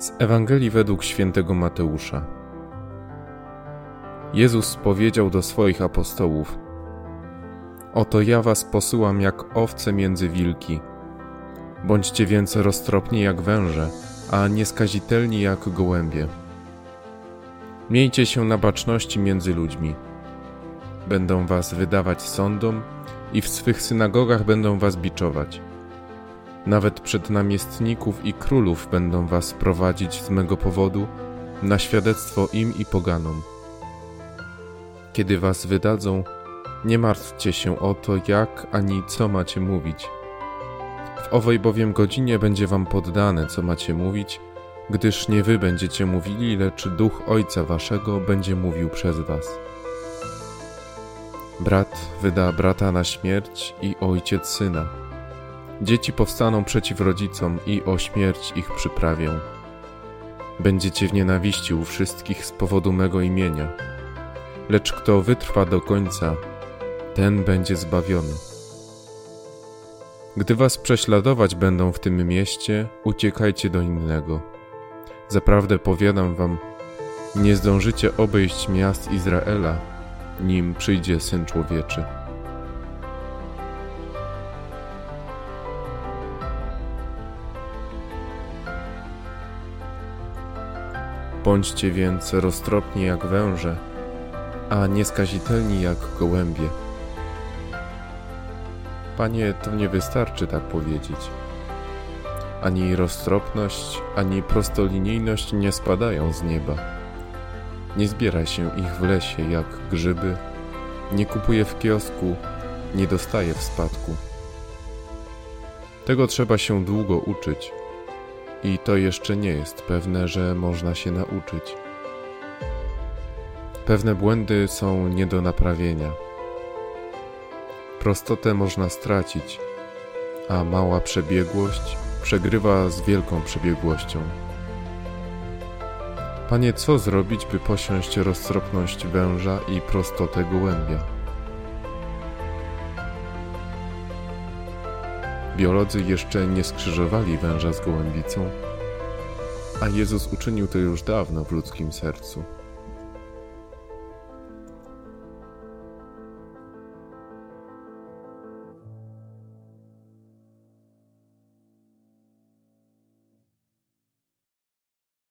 Z Ewangelii według świętego Mateusza. Jezus powiedział do swoich apostołów: Oto ja was posyłam jak owce między wilki. Bądźcie więc roztropni jak węże, a nieskazitelni jak gołębie. Miejcie się na baczności między ludźmi. Będą was wydawać sądom i w swych synagogach będą was biczować. Nawet przed namiestników i królów będą was prowadzić z mego powodu na świadectwo im i poganom. Kiedy was wydadzą, nie martwcie się o to, jak ani co macie mówić. W owej bowiem godzinie będzie wam poddane, co macie mówić, gdyż nie wy będziecie mówili, lecz duch Ojca waszego będzie mówił przez was. Brat wyda brata na śmierć i ojciec syna Dzieci powstaną przeciw rodzicom i o śmierć ich przyprawię. Będziecie w nienawiści u wszystkich z powodu mego imienia. Lecz kto wytrwa do końca, ten będzie zbawiony. Gdy was prześladować będą w tym mieście, uciekajcie do innego. Zaprawdę powiadam wam, nie zdążycie obejść miast Izraela, nim przyjdzie Syn Człowieczy. Bądźcie więc roztropni jak węże, a nieskazitelni jak gołębie. Panie, to nie wystarczy tak powiedzieć. Ani roztropność, ani prostolinijność nie spadają z nieba. Nie zbiera się ich w lesie jak grzyby, nie kupuje w kiosku, nie dostaje w spadku. Tego trzeba się długo uczyć i to jeszcze nie jest pewne, że można się nauczyć. Pewne błędy są nie do naprawienia. Prostotę można stracić, a mała przebiegłość przegrywa z wielką przebiegłością. Panie, co zrobić, by posiąść roztropność węża i prostotę gołębia? Biolodzy jeszcze nie skrzyżowali węża z gołębicą, a Jezus uczynił to już dawno w ludzkim sercu.